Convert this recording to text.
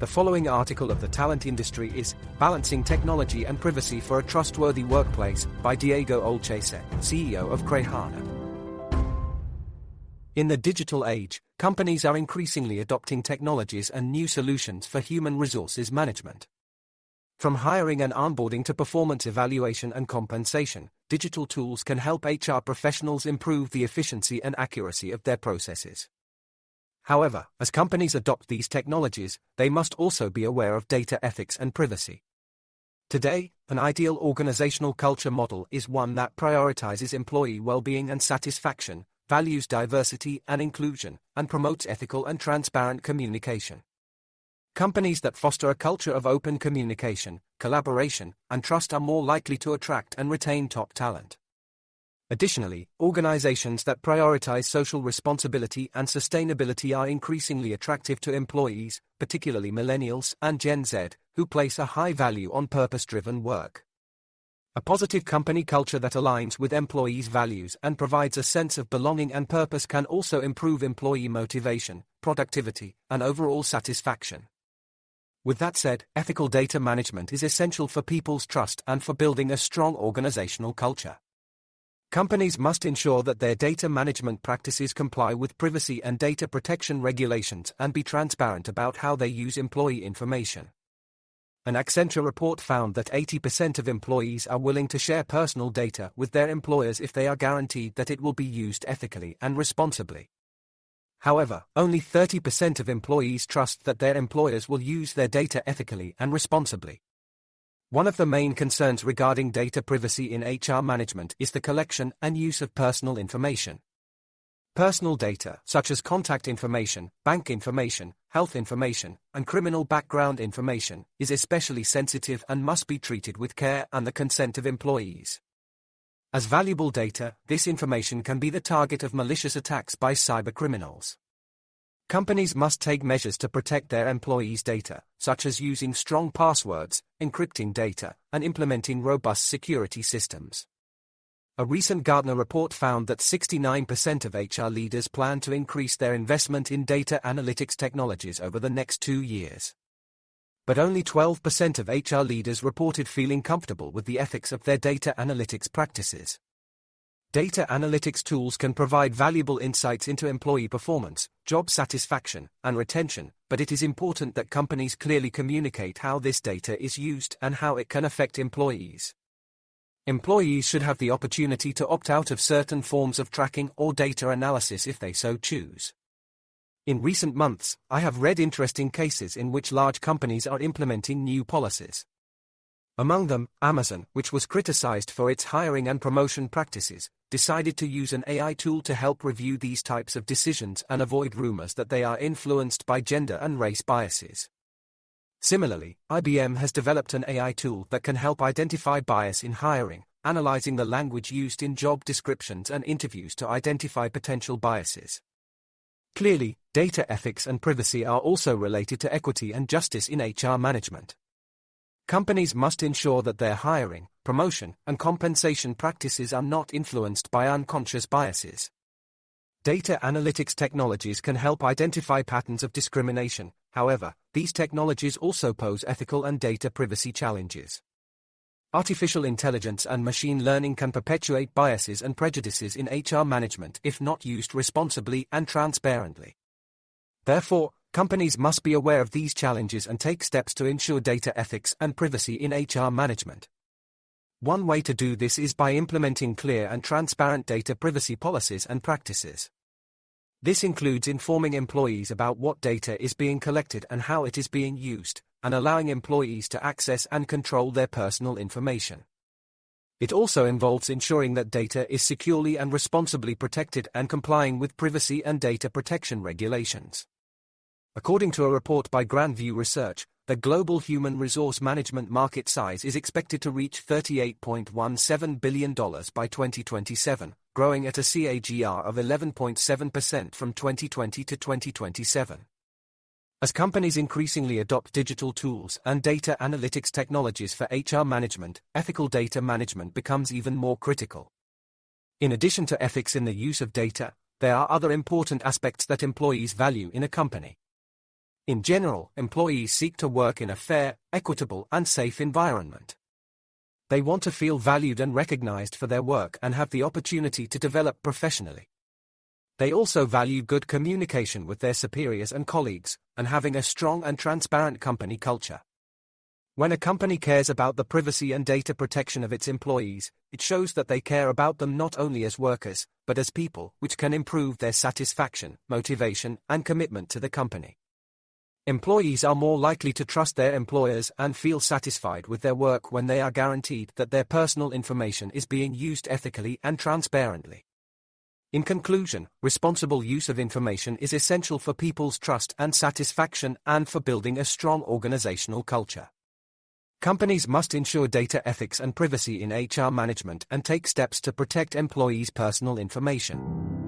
The following article of the talent industry is Balancing Technology and Privacy for a Trustworthy Workplace by Diego Olcese, CEO of Crehana. In the digital age, companies are increasingly adopting technologies and new solutions for human resources management. From hiring and onboarding to performance evaluation and compensation, digital tools can help HR professionals improve the efficiency and accuracy of their processes. However, as companies adopt these technologies, they must also be aware of data ethics and privacy. Today, an ideal organizational culture model is one that prioritizes employee well-being and satisfaction, values diversity and inclusion, and promotes ethical and transparent communication. Companies that foster a culture of open communication, collaboration, and trust are more likely to attract and retain top talent. Additionally, organizations that prioritize social responsibility and sustainability are increasingly attractive to employees, particularly millennials and Gen Z, who place a high value on purpose driven work. A positive company culture that aligns with employees' values and provides a sense of belonging and purpose can also improve employee motivation, productivity, and overall satisfaction. With that said, ethical data management is essential for people's trust and for building a strong organizational culture. Companies must ensure that their data management practices comply with privacy and data protection regulations and be transparent about how they use employee information. An Accenture report found that 80% of employees are willing to share personal data with their employers if they are guaranteed that it will be used ethically and responsibly. However, only 30% of employees trust that their employers will use their data ethically and responsibly. One of the main concerns regarding data privacy in HR management is the collection and use of personal information. Personal data, such as contact information, bank information, health information, and criminal background information, is especially sensitive and must be treated with care and the consent of employees. As valuable data, this information can be the target of malicious attacks by cybercriminals. Companies must take measures to protect their employees' data, such as using strong passwords, encrypting data, and implementing robust security systems. A recent Gartner report found that 69% of HR leaders plan to increase their investment in data analytics technologies over the next two years. But only 12% of HR leaders reported feeling comfortable with the ethics of their data analytics practices. Data analytics tools can provide valuable insights into employee performance, job satisfaction, and retention, but it is important that companies clearly communicate how this data is used and how it can affect employees. Employees should have the opportunity to opt out of certain forms of tracking or data analysis if they so choose. In recent months, I have read interesting cases in which large companies are implementing new policies. Among them, Amazon, which was criticized for its hiring and promotion practices, decided to use an AI tool to help review these types of decisions and avoid rumors that they are influenced by gender and race biases. Similarly, IBM has developed an AI tool that can help identify bias in hiring, analyzing the language used in job descriptions and interviews to identify potential biases. Clearly, data ethics and privacy are also related to equity and justice in HR management. Companies must ensure that their hiring, promotion, and compensation practices are not influenced by unconscious biases. Data analytics technologies can help identify patterns of discrimination, however, these technologies also pose ethical and data privacy challenges. Artificial intelligence and machine learning can perpetuate biases and prejudices in HR management if not used responsibly and transparently. Therefore, Companies must be aware of these challenges and take steps to ensure data ethics and privacy in HR management. One way to do this is by implementing clear and transparent data privacy policies and practices. This includes informing employees about what data is being collected and how it is being used, and allowing employees to access and control their personal information. It also involves ensuring that data is securely and responsibly protected and complying with privacy and data protection regulations. According to a report by Grand View Research, the global human resource management market size is expected to reach $38.17 billion by 2027, growing at a CAGR of 11.7% from 2020 to 2027. As companies increasingly adopt digital tools and data analytics technologies for HR management, ethical data management becomes even more critical. In addition to ethics in the use of data, there are other important aspects that employees value in a company. In general, employees seek to work in a fair, equitable, and safe environment. They want to feel valued and recognized for their work and have the opportunity to develop professionally. They also value good communication with their superiors and colleagues, and having a strong and transparent company culture. When a company cares about the privacy and data protection of its employees, it shows that they care about them not only as workers, but as people, which can improve their satisfaction, motivation, and commitment to the company. Employees are more likely to trust their employers and feel satisfied with their work when they are guaranteed that their personal information is being used ethically and transparently. In conclusion, responsible use of information is essential for people's trust and satisfaction and for building a strong organizational culture. Companies must ensure data ethics and privacy in HR management and take steps to protect employees' personal information.